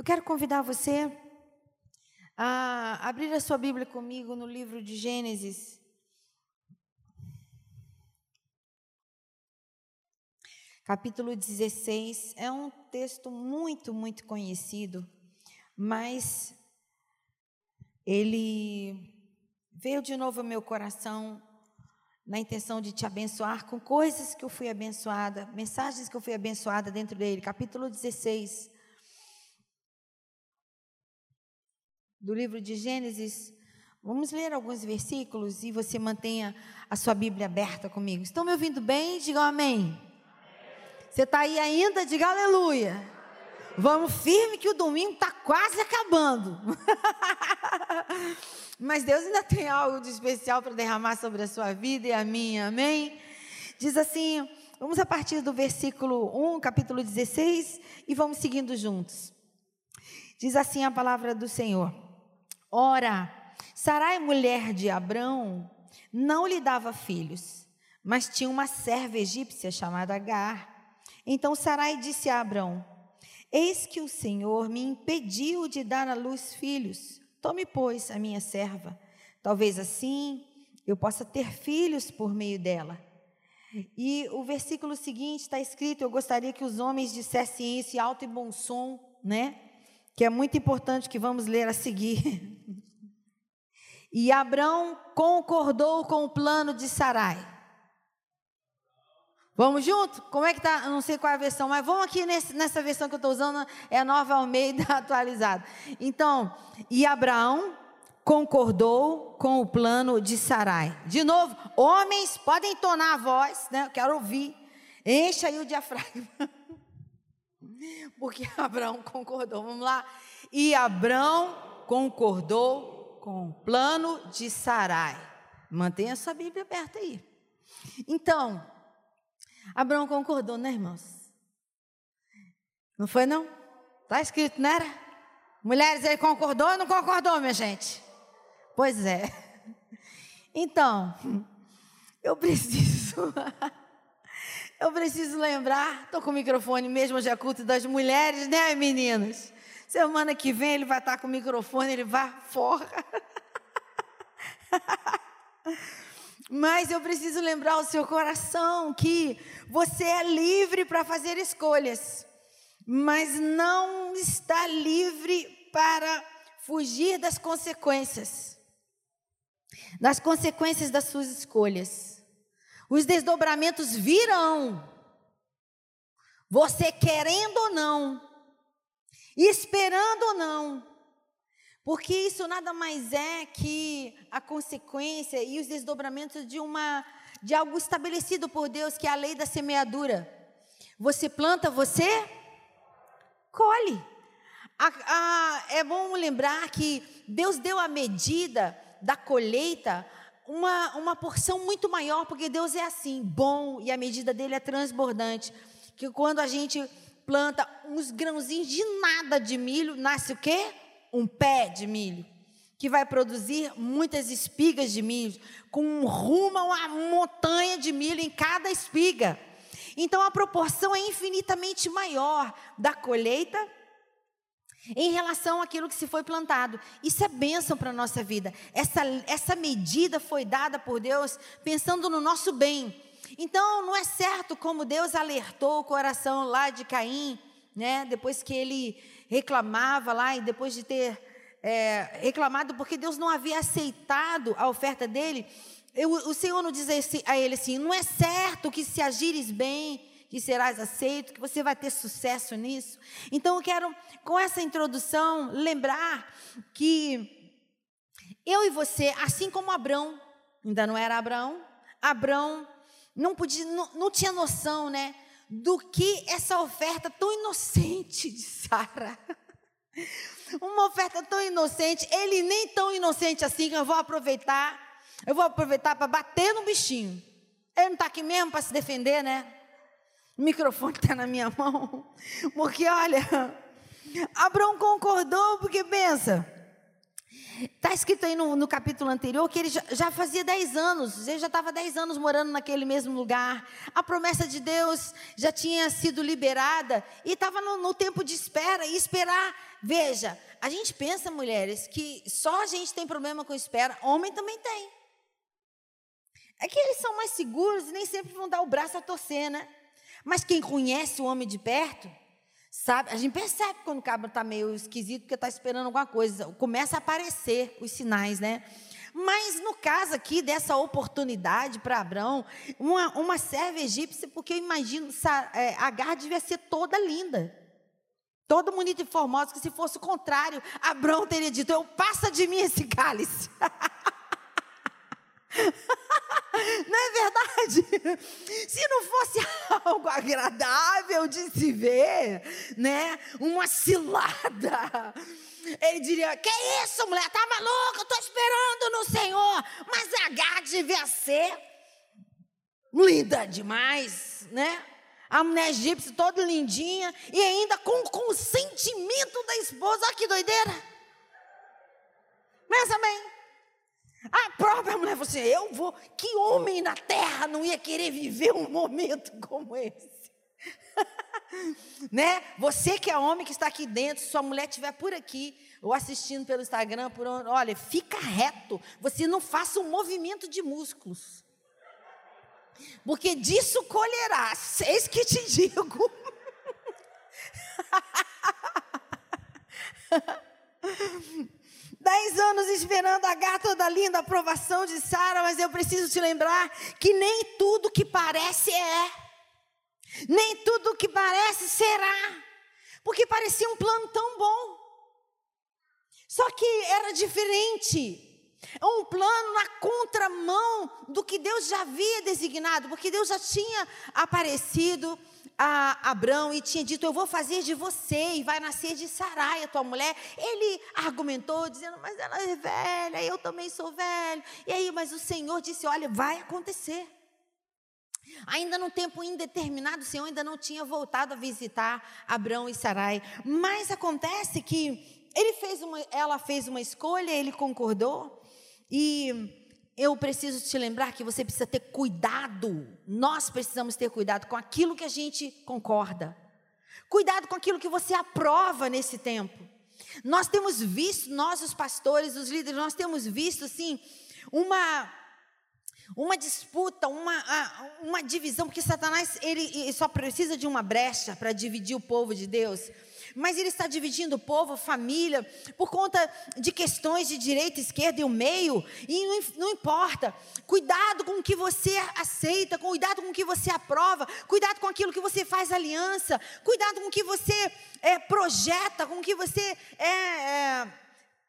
Eu quero convidar você a abrir a sua Bíblia comigo no livro de Gênesis. Capítulo 16 é um texto muito, muito conhecido, mas ele veio de novo ao meu coração na intenção de te abençoar com coisas que eu fui abençoada, mensagens que eu fui abençoada dentro dele. Capítulo 16 do livro de Gênesis. Vamos ler alguns versículos e você mantenha a sua Bíblia aberta comigo. Estão me ouvindo bem? Digam amém. Você está aí ainda? Diga aleluia. Vamos firme que o domingo está quase acabando. Mas Deus ainda tem algo de especial para derramar sobre a sua vida e a minha, amém? Diz assim, vamos a partir do versículo 1, capítulo 16, e vamos seguindo juntos. Diz assim a palavra do Senhor. Ora, Sarai, mulher de Abrão, não lhe dava filhos, mas tinha uma serva egípcia chamada Agar. Então Sarai disse a Abrão: Eis que o Senhor me impediu de dar à luz filhos. Tome, pois, a minha serva. Talvez assim eu possa ter filhos por meio dela. E o versículo seguinte está escrito: Eu gostaria que os homens dissessem isso em alto e bom som, né? Que é muito importante que vamos ler a seguir. E Abrão concordou com o plano de Sarai. Vamos junto? Como é que tá? Não sei qual é a versão, mas vamos aqui nesse, nessa versão que eu estou usando, é a nova Almeida atualizada. Então, e Abraão concordou com o plano de Sarai. De novo, homens podem entonar a voz, né? Eu quero ouvir. Encha aí o diafragma. Porque Abraão concordou. Vamos lá. E Abraão concordou com o plano de Sarai. Mantenha sua Bíblia aberta aí. Então, Abraão concordou, né, irmãos? Não foi, não? Está escrito, não era? Mulheres, ele concordou ou não concordou, minha gente? Pois é. Então, eu preciso. Eu preciso lembrar, estou com o microfone mesmo, já culto das mulheres, né, meninas? Semana que vem ele vai estar com o microfone, ele vai fora. Mas eu preciso lembrar o seu coração que você é livre para fazer escolhas, mas não está livre para fugir das consequências, das consequências das suas escolhas. Os desdobramentos virão, você querendo ou não, esperando ou não. Porque isso nada mais é que a consequência e os desdobramentos de uma de algo estabelecido por Deus, que é a lei da semeadura. Você planta, você colhe. A, a, é bom lembrar que Deus deu a medida da colheita uma, uma porção muito maior, porque Deus é assim, bom, e a medida dele é transbordante. Que quando a gente planta uns grãozinhos de nada de milho, nasce o quê? Um pé de milho, que vai produzir muitas espigas de milho, com rumo a uma montanha de milho em cada espiga. Então a proporção é infinitamente maior da colheita em relação àquilo que se foi plantado. Isso é bênção para a nossa vida. Essa, essa medida foi dada por Deus pensando no nosso bem. Então, não é certo como Deus alertou o coração lá de Caim, né? Depois que ele reclamava lá e depois de ter é, reclamado porque Deus não havia aceitado a oferta dele, eu, o Senhor não diz a ele assim: não é certo que se agires bem, que serás aceito, que você vai ter sucesso nisso. Então eu quero, com essa introdução, lembrar que eu e você, assim como Abraão, ainda não era Abraão, Abraão não, podia, não, não tinha noção, né? Do que essa oferta tão inocente de Sara. Uma oferta tão inocente, ele nem tão inocente assim, que eu vou aproveitar, eu vou aproveitar para bater no bichinho. Ele não está aqui mesmo para se defender, né? O microfone está na minha mão. Porque olha, Abraão concordou, porque pensa, Está escrito aí no, no, capítulo anterior que ele já, já fazia 10 anos, ele já estava 10 anos morando naquele mesmo lugar. A promessa de Deus já tinha sido liberada e estava no, no tempo de espera e esperar. Veja, a gente pensa, mulheres, que só a gente tem problema com espera, homem também tem. É que eles são mais seguros e nem sempre vão dar o braço a torcer, né? Mas quem conhece o homem de perto, Sabe? A gente percebe quando o cabra está meio esquisito porque está esperando alguma coisa. Começa a aparecer os sinais, né? Mas no caso aqui dessa oportunidade para Abraão, uma, uma serva egípcia, porque eu imagino, é, Agar devia ser toda linda. Toda bonita e formosa, que se fosse o contrário, Abraão teria dito: Eu passa de mim esse cálice. Não é verdade? Se não fosse algo agradável de se ver, né? Uma cilada. Ele diria: Que isso, mulher? Tá maluca? Eu estou esperando no Senhor. Mas a Agar devia ser linda demais, né? A mulher egípcia toda lindinha e ainda com o consentimento da esposa. Olha que doideira. Pensa bem. A própria mulher falou assim: Eu vou. Que homem na terra não ia querer viver um momento como esse? né? Você que é homem que está aqui dentro, sua mulher estiver por aqui, ou assistindo pelo Instagram, por onde, olha, fica reto. Você não faça um movimento de músculos. Porque disso colherás. Eis que te digo. Dez anos esperando a gata da linda aprovação de Sara, mas eu preciso te lembrar que nem tudo que parece é, nem tudo que parece será, porque parecia um plano tão bom, só que era diferente. Um plano na contramão do que Deus já havia designado, porque Deus já tinha aparecido a Abraão e tinha dito: Eu vou fazer de você e vai nascer de Sarai, a tua mulher. Ele argumentou, dizendo: Mas ela é velha, eu também sou velho. E aí, mas o Senhor disse: Olha, vai acontecer. Ainda no tempo indeterminado, o Senhor ainda não tinha voltado a visitar Abraão e Sarai. Mas acontece que ele fez uma, ela fez uma escolha, ele concordou. E eu preciso te lembrar que você precisa ter cuidado. Nós precisamos ter cuidado com aquilo que a gente concorda. Cuidado com aquilo que você aprova nesse tempo. Nós temos visto, nós os pastores, os líderes, nós temos visto assim uma uma disputa, uma, uma divisão, porque Satanás ele só precisa de uma brecha para dividir o povo de Deus mas ele está dividindo o povo, família, por conta de questões de direita, esquerda e o meio, e não, não importa. Cuidado com o que você aceita, cuidado com o que você aprova, cuidado com aquilo que você faz aliança, cuidado com o que você é, projeta, com o que você é, é,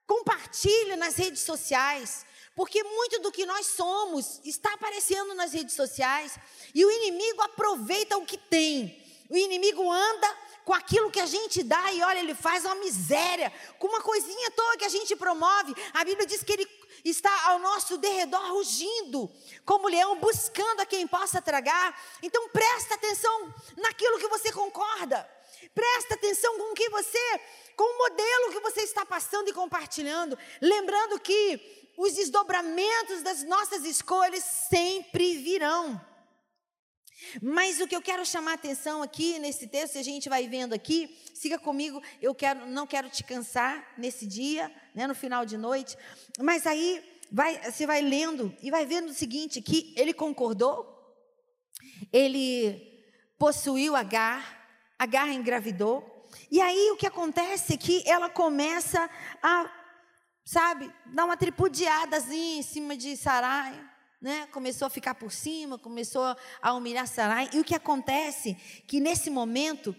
compartilha nas redes sociais. Porque muito do que nós somos está aparecendo nas redes sociais e o inimigo aproveita o que tem. O inimigo anda com aquilo que a gente dá e olha, ele faz uma miséria, com uma coisinha toda que a gente promove. A Bíblia diz que ele está ao nosso derredor rugindo, como leão, buscando a quem possa tragar. Então presta atenção naquilo que você concorda. Presta atenção com o que você, com o modelo que você está passando e compartilhando, lembrando que os desdobramentos das nossas escolhas sempre virão. Mas o que eu quero chamar a atenção aqui nesse texto, a gente vai vendo aqui, siga comigo, eu quero, não quero te cansar nesse dia, né, no final de noite, mas aí vai, você vai lendo e vai vendo o seguinte, que ele concordou, ele possuiu Agar, Agar engravidou, e aí o que acontece é que ela começa a, sabe, dar uma tripudiadazinha em cima de Sarai, né, começou a ficar por cima, começou a humilhar Sarai. E o que acontece? Que nesse momento,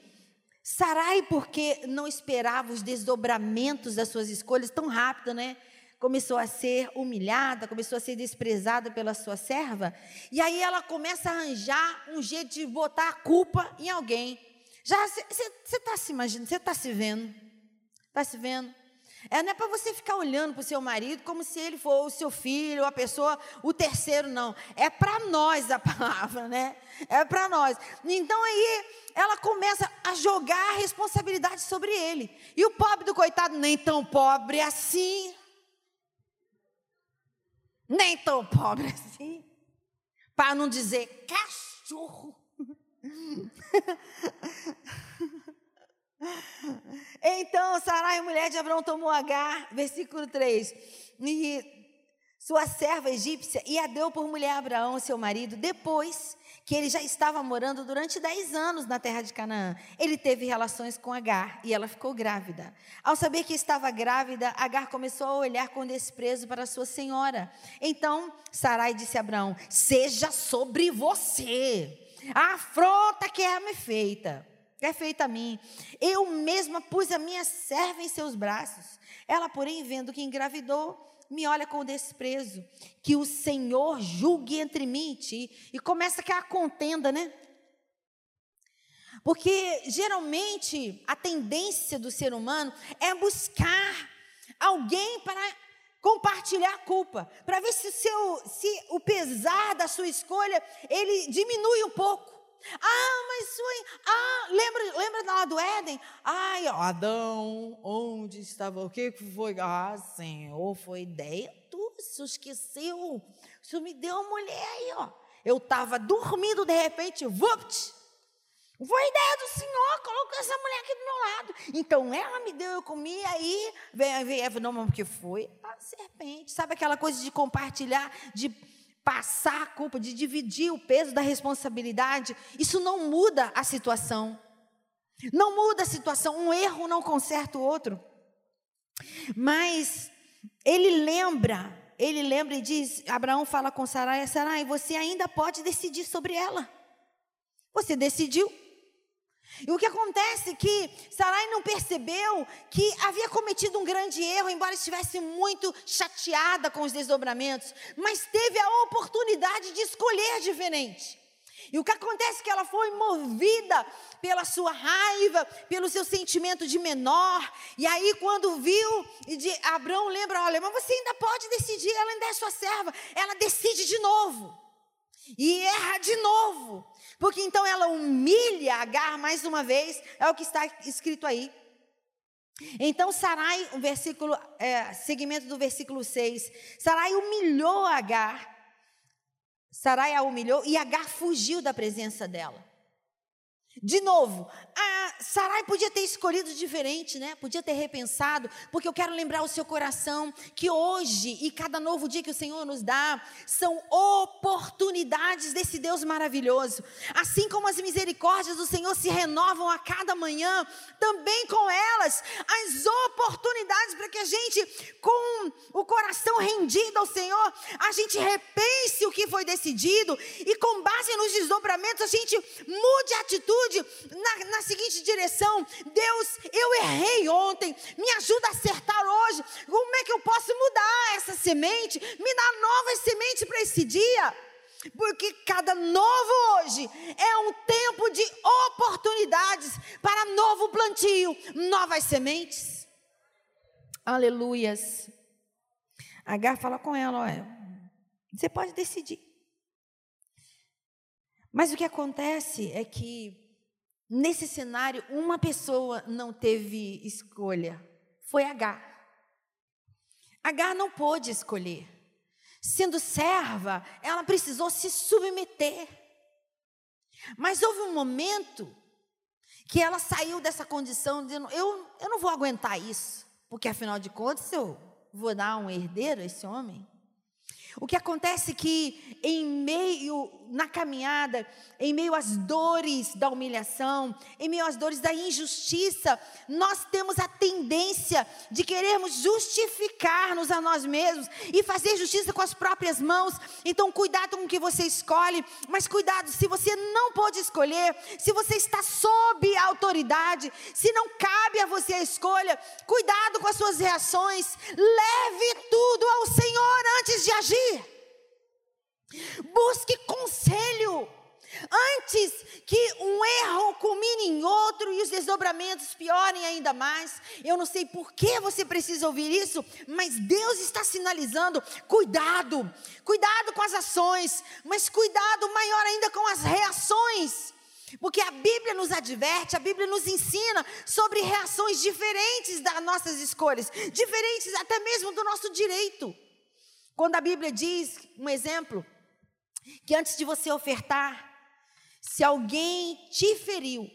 Sarai, porque não esperava os desdobramentos das suas escolhas tão rápido, né? Começou a ser humilhada, começou a ser desprezada pela sua serva. E aí ela começa a arranjar um jeito de botar a culpa em alguém. Já você está se imaginando, você está se vendo? Está se vendo? É, não é para você ficar olhando para o seu marido como se ele for o seu filho, a pessoa, o terceiro, não. É para nós a palavra, né? É para nós. Então aí ela começa a jogar a responsabilidade sobre ele. E o pobre do coitado, nem tão pobre assim. Nem tão pobre assim. Para não dizer cachorro. Então Sarai, mulher de Abraão, tomou Agar, versículo 3, e sua serva egípcia, e a deu por mulher a Abraão, seu marido, depois que ele já estava morando durante 10 anos na terra de Canaã. Ele teve relações com Agar e ela ficou grávida. Ao saber que estava grávida, Agar começou a olhar com desprezo para sua senhora. Então Sarai disse a Abraão: Seja sobre você a afronta que é-me feita é feita a mim. Eu mesma pus a minha serva em seus braços. Ela, porém, vendo que engravidou, me olha com desprezo. Que o Senhor julgue entre mim e ti. E começa aquela contenda, né? Porque geralmente a tendência do ser humano é buscar alguém para compartilhar a culpa, para ver se o, seu, se o pesar da sua escolha ele diminui um pouco. Ah, mas sua. Ah, lembra, lembra lá do Éden? Ai, Adão, onde estava? O que foi? Ah, Senhor, foi ideia tua, se esqueceu. O Senhor me deu uma mulher aí, ó. Eu estava dormindo, de repente, vupt! Foi ideia do Senhor, colocou essa mulher aqui do meu lado. Então ela me deu, eu comi, aí veio Eva, não, mas o que foi? A serpente. Sabe aquela coisa de compartilhar, de passar a culpa, de dividir o peso da responsabilidade, isso não muda a situação. Não muda a situação, um erro não conserta o outro. Mas ele lembra, ele lembra e diz: Abraão fala com Sarai, Sarai, você ainda pode decidir sobre ela. Você decidiu, e o que acontece é que Sarai não percebeu que havia cometido um grande erro, embora estivesse muito chateada com os desdobramentos, mas teve a oportunidade de escolher diferente. E o que acontece é que ela foi movida pela sua raiva, pelo seu sentimento de menor. E aí, quando viu, Abraão lembra: olha, mas você ainda pode decidir, ela ainda é sua serva. Ela decide de novo. E erra de novo. Porque então ela humilha Agar mais uma vez, é o que está escrito aí. Então Sarai, o versículo, é, segmento do versículo 6, Sarai humilhou Agar, Sarai a humilhou e Agar fugiu da presença dela. De novo, a Sarai podia ter escolhido diferente, né? Podia ter repensado, porque eu quero lembrar o seu coração que hoje e cada novo dia que o Senhor nos dá são oportunidades desse Deus maravilhoso. Assim como as misericórdias do Senhor se renovam a cada manhã, também com elas as oportunidades para que a gente, com o coração rendido ao Senhor, a gente repense o que foi decidido e com base nos desdobramentos a gente mude a atitude na, na seguinte direção: Deus, eu errei ontem, me ajuda a acertar hoje. Como é que eu posso mudar essa semente? Me dá novas sementes para esse dia. Porque cada novo hoje é um tempo de oportunidades para novo plantio, novas sementes. Aleluias. Agar fala com ela, olha, você pode decidir. Mas o que acontece é que Nesse cenário, uma pessoa não teve escolha. Foi H. H não pôde escolher. Sendo serva, ela precisou se submeter. Mas houve um momento que ela saiu dessa condição dizendo: eu, eu não vou aguentar isso, porque afinal de contas eu vou dar um herdeiro a esse homem. O que acontece é que em meio na caminhada, em meio às dores da humilhação, em meio às dores da injustiça, nós temos a tendência de querermos justificar-nos a nós mesmos e fazer justiça com as próprias mãos. Então, cuidado com o que você escolhe, mas cuidado se você não pode escolher, se você está sob a autoridade, se não cabe a você a escolha, cuidado com as suas reações. Leve tudo ao Senhor antes de agir. Busque conselho. Antes que um erro culmine em outro e os desdobramentos piorem ainda mais, eu não sei por que você precisa ouvir isso, mas Deus está sinalizando: cuidado, cuidado com as ações, mas cuidado maior ainda com as reações. Porque a Bíblia nos adverte, a Bíblia nos ensina sobre reações diferentes das nossas escolhas, diferentes até mesmo do nosso direito. Quando a Bíblia diz, um exemplo, que antes de você ofertar, se alguém te feriu,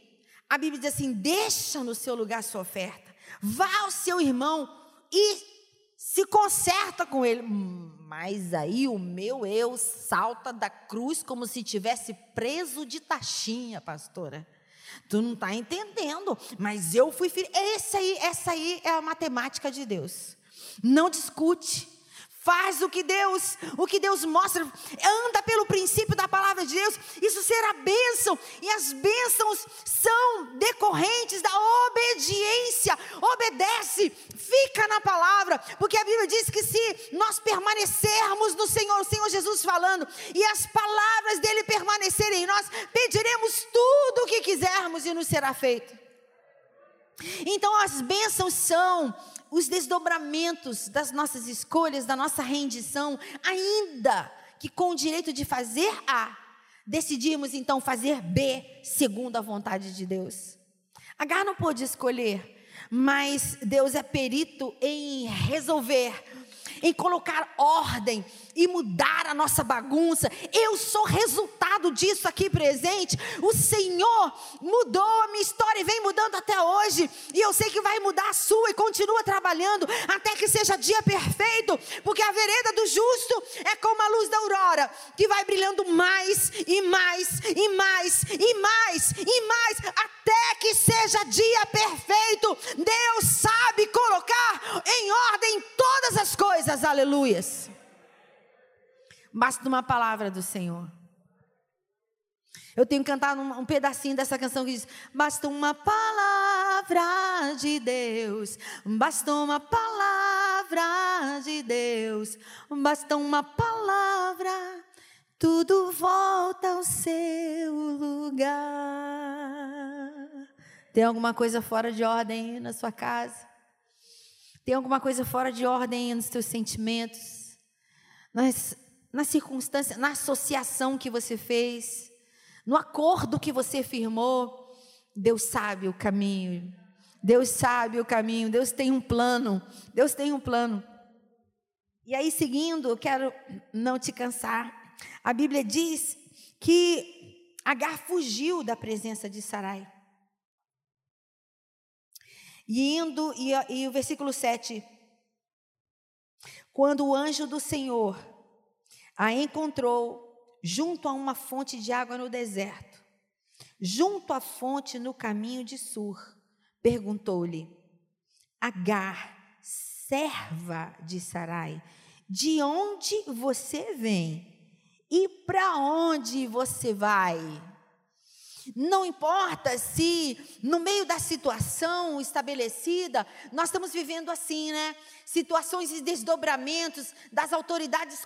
a Bíblia diz assim: deixa no seu lugar a sua oferta, vá ao seu irmão e se conserta com ele. Mas aí o meu eu salta da cruz como se tivesse preso de taxinha, pastora. Tu não está entendendo, mas eu fui filho. Esse aí, essa aí é a matemática de Deus. Não discute. Faz o que Deus, o que Deus mostra, anda pelo princípio da palavra de Deus, isso será bênção, e as bênçãos são decorrentes da obediência. Obedece, fica na palavra, porque a Bíblia diz que se nós permanecermos no Senhor, o Senhor Jesus falando, e as palavras dele permanecerem em nós, pediremos tudo o que quisermos e nos será feito. Então as bênçãos são os desdobramentos das nossas escolhas, da nossa rendição, ainda que com o direito de fazer A, decidimos então fazer B, segundo a vontade de Deus. H não pôde escolher, mas Deus é perito em resolver em colocar ordem e mudar a nossa bagunça. Eu sou resultado disso aqui presente. O Senhor mudou a minha história e vem mudando até hoje. E eu sei que vai mudar a sua e continua trabalhando até que seja dia perfeito, porque a vereda do justo é como a luz da aurora, que vai brilhando mais e mais e mais e mais e mais até que seja dia perfeito. Deus sabe colocar em ordem todas as coisas. Aleluias. Basta uma palavra do Senhor. Eu tenho cantado um, um pedacinho dessa canção que diz: Basta uma palavra de Deus, basta uma palavra de Deus, basta uma palavra, tudo volta ao seu lugar. Tem alguma coisa fora de ordem na sua casa? Tem alguma coisa fora de ordem nos seus sentimentos? Nós na circunstância, na associação que você fez, no acordo que você firmou. Deus sabe o caminho. Deus sabe o caminho. Deus tem um plano. Deus tem um plano. E aí, seguindo, eu quero não te cansar. A Bíblia diz que Agar fugiu da presença de Sarai. E indo, e, e o versículo 7. Quando o anjo do Senhor a encontrou junto a uma fonte de água no deserto, junto à fonte no caminho de Sur. Perguntou-lhe: Agar, serva de Sarai, de onde você vem e para onde você vai? Não importa se no meio da situação estabelecida, nós estamos vivendo assim, né? Situações e desdobramentos das autoridades,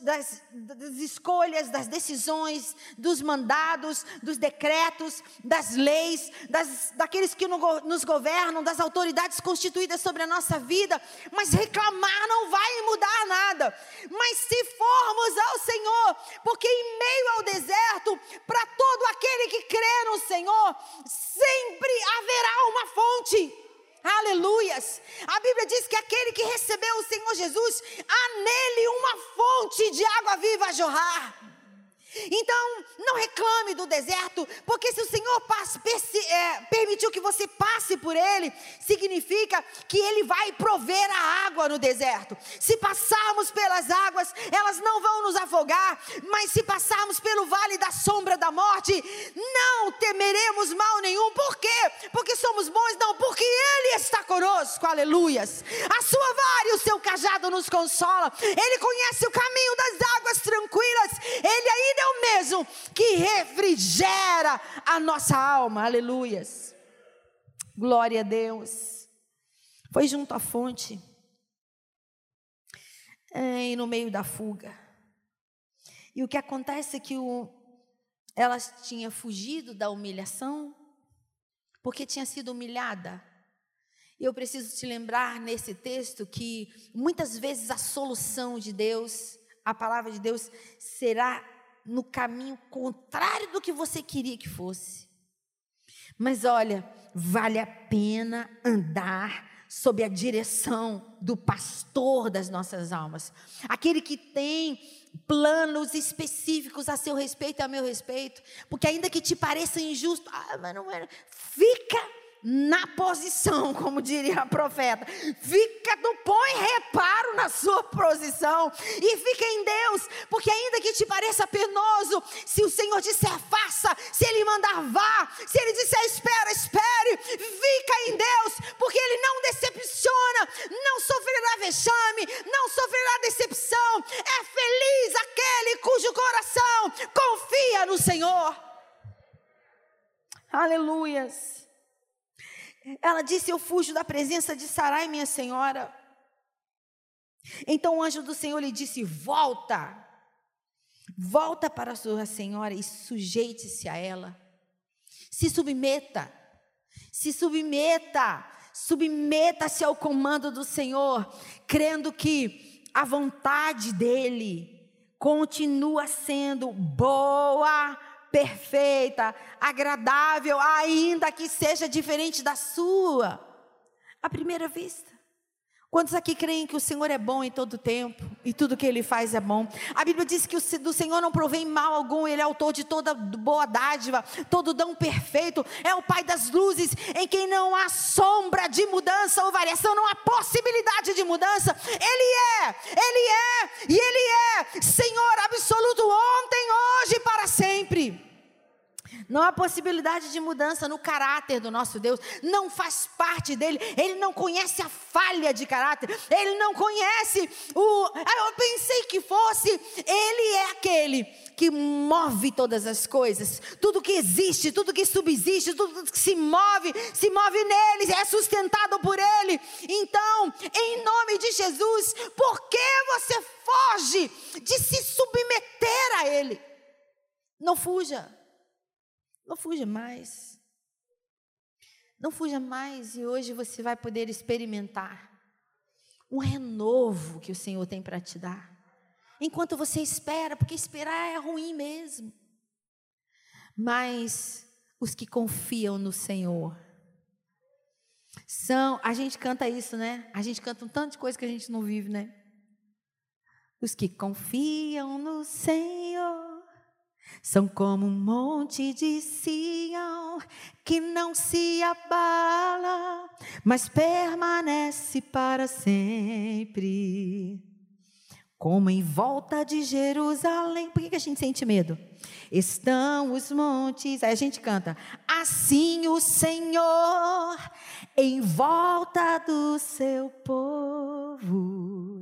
das, das escolhas, das decisões, dos mandados, dos decretos, das leis, das, daqueles que nos governam, das autoridades constituídas sobre a nossa vida. Mas reclamar não vai mudar nada. Mas se formos ao Senhor, porque em meio ao deserto, para todo aquele que crê no Senhor, sempre haverá uma fonte. Aleluias. A Bíblia diz que aquele que recebeu o Senhor Jesus, há nele uma fonte de água viva a jorrar. Então, não reclame do deserto, porque se o Senhor passe, é, permitiu que você passe por ele, significa que ele vai prover a água no deserto. Se passarmos pelas águas, elas não vão nos afogar, mas se passarmos pelo vale da sombra da morte, não temeremos mal nenhum. Por quê? Porque somos bons? Não, porque ele está conosco. Aleluias. A sua vara e o seu cajado nos consola. Ele conhece o caminho das águas tranquilas. Ele ainda é o mesmo que refrigera a nossa alma. Aleluias. Glória a Deus. Foi junto à fonte. É, e no meio da fuga. E o que acontece é que o, ela tinha fugido da humilhação, porque tinha sido humilhada. E eu preciso te lembrar nesse texto que muitas vezes a solução de Deus, a palavra de Deus, será no caminho contrário do que você queria que fosse. Mas olha, vale a pena andar sob a direção do pastor das nossas almas, aquele que tem planos específicos a seu respeito e a meu respeito, porque ainda que te pareça injusto, ah, mas não é, fica na posição, como diria a profeta. Fica, não põe reparo na sua posição e fica em Deus, porque ainda que te pareça penoso, se o Senhor disser faça, se Ele mandar vá, se Ele disser espera, espere, fica em Deus, porque Ele não decepciona, não sofrerá vexame, não sofrerá decepção. É feliz aquele cujo coração confia no Senhor. Aleluias. Ela disse: Eu fujo da presença de Sarai, minha senhora. Então o anjo do Senhor lhe disse: Volta, volta para a sua senhora e sujeite-se a ela. Se submeta, se submeta, submeta-se ao comando do Senhor, crendo que a vontade dEle continua sendo boa, perfeita, agradável, ainda que seja diferente da sua. À primeira vista. Quantos aqui creem que o Senhor é bom em todo tempo e tudo que Ele faz é bom? A Bíblia diz que do Senhor não provém mal algum, Ele é autor de toda boa dádiva, todo dom perfeito, é o Pai das luzes, em quem não há sombra de mudança ou variação, não há possibilidade de mudança. Ele é, Ele é e Não há possibilidade de mudança no caráter do nosso Deus, não faz parte dele, ele não conhece a falha de caráter, ele não conhece o. Ah, eu pensei que fosse, ele é aquele que move todas as coisas, tudo que existe, tudo que subsiste, tudo que se move, se move nele, é sustentado por ele. Então, em nome de Jesus, por que você foge de se submeter a ele? Não fuja. Não fuja mais. Não fuja mais e hoje você vai poder experimentar um renovo que o Senhor tem para te dar. Enquanto você espera, porque esperar é ruim mesmo. Mas os que confiam no Senhor são, a gente canta isso, né? A gente canta um tanto de coisa que a gente não vive, né? Os que confiam no Senhor são como um monte de Sião que não se abala, mas permanece para sempre. Como em volta de Jerusalém. Por que a gente sente medo? Estão os montes. Aí a gente canta. Assim o Senhor em volta do seu povo.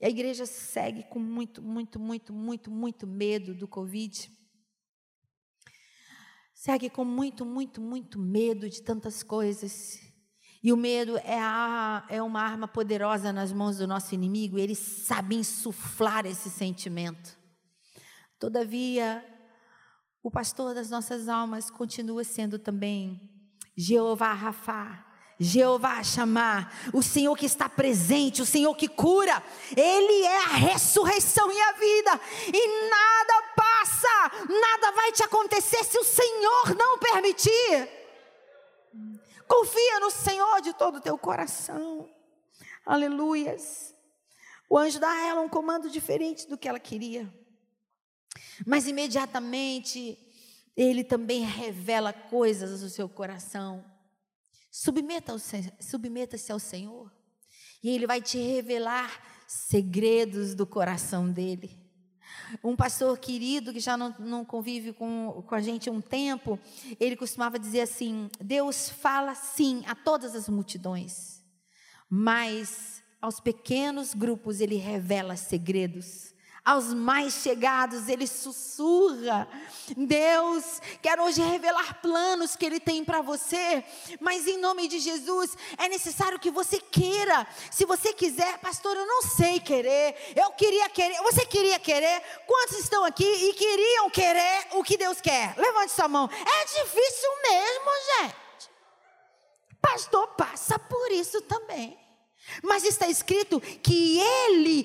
E a igreja segue com muito, muito, muito, muito, muito medo do Covid. Segue com muito, muito, muito medo de tantas coisas. E o medo é, a, é uma arma poderosa nas mãos do nosso inimigo, ele sabe insuflar esse sentimento. Todavia, o pastor das nossas almas continua sendo também Jeová Rafa, Jeová chamar, o Senhor que está presente, o Senhor que cura, Ele é a ressurreição e a vida, e nada passa, nada vai te acontecer se o Senhor não permitir. Confia no Senhor de todo o teu coração, aleluias. O anjo dá a ela um comando diferente do que ela queria, mas imediatamente ele também revela coisas do seu coração. Submeta-se submeta ao Senhor. E Ele vai te revelar segredos do coração dele. Um pastor querido que já não, não convive com, com a gente há um tempo, ele costumava dizer assim: Deus fala sim a todas as multidões, mas aos pequenos grupos ele revela segredos aos mais chegados, ele sussurra. Deus quer hoje revelar planos que ele tem para você, mas em nome de Jesus é necessário que você queira. Se você quiser, pastor, eu não sei querer, eu queria querer, você queria querer? Quantos estão aqui e queriam querer o que Deus quer? Levante sua mão. É difícil mesmo, gente. Pastor passa por isso também. Mas está escrito que Ele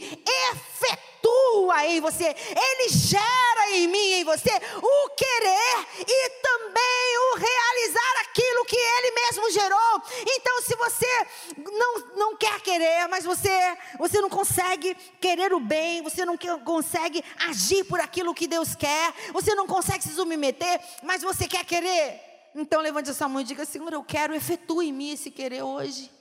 efetua em você, Ele gera em mim, em você, o querer e também o realizar aquilo que Ele mesmo gerou. Então, se você não, não quer querer, mas você, você não consegue querer o bem, você não consegue agir por aquilo que Deus quer, você não consegue se submeter, mas você quer querer. Então, levante essa mão e diga: Senhor, eu quero, efetue em mim esse querer hoje.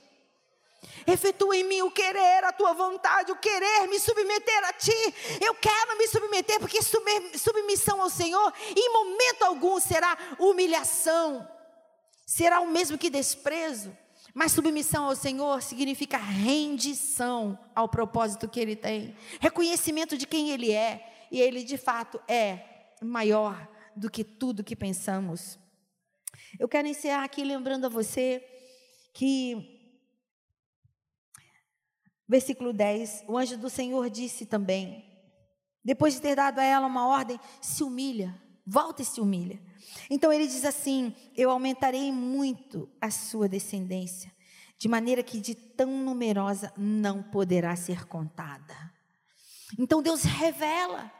Efetua em mim o querer, a tua vontade, o querer me submeter a ti. Eu quero me submeter, porque submissão ao Senhor, em momento algum será humilhação, será o mesmo que desprezo. Mas submissão ao Senhor significa rendição ao propósito que Ele tem, reconhecimento de quem Ele é, e Ele de fato é maior do que tudo que pensamos. Eu quero encerrar aqui lembrando a você que Versículo 10: O anjo do Senhor disse também, depois de ter dado a ela uma ordem, se humilha, volta e se humilha. Então ele diz assim: Eu aumentarei muito a sua descendência, de maneira que de tão numerosa não poderá ser contada. Então Deus revela.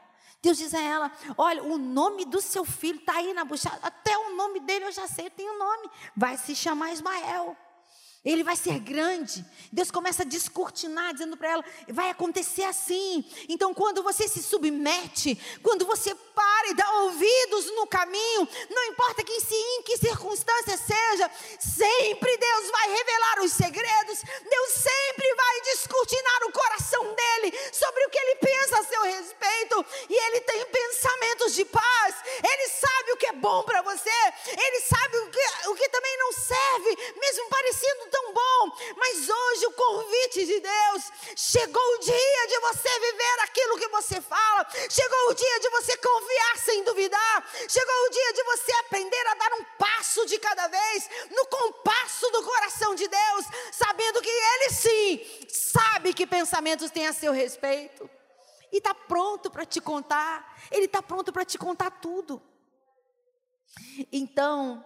Deus diz a ela: Olha, o nome do seu filho está aí na buchada, até o nome dele eu já sei, eu tenho nome, vai se chamar Ismael. Ele vai ser grande. Deus começa a descortinar, dizendo para ela: vai acontecer assim. Então, quando você se submete, quando você para e dá ouvidos no caminho, não importa que, em que circunstância seja, sempre Deus vai revelar os segredos, Deus sempre vai descortinar o coração dele sobre o que ele pensa a seu respeito. E ele tem pensamentos de paz, ele sabe o que é bom para você, ele sabe o que, o que também não serve, mesmo bom, mas hoje o convite de Deus, chegou o dia de você viver aquilo que você fala, chegou o dia de você confiar sem duvidar, chegou o dia de você aprender a dar um passo de cada vez, no compasso do coração de Deus, sabendo que Ele sim sabe que pensamentos tem a seu respeito. E está pronto para te contar, Ele está pronto para te contar tudo. Então,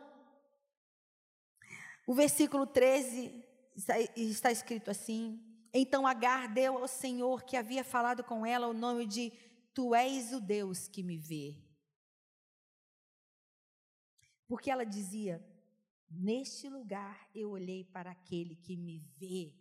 o versículo 13 está escrito assim: Então Agar deu ao Senhor que havia falado com ela o nome de Tu és o Deus que me vê. Porque ela dizia: Neste lugar eu olhei para aquele que me vê.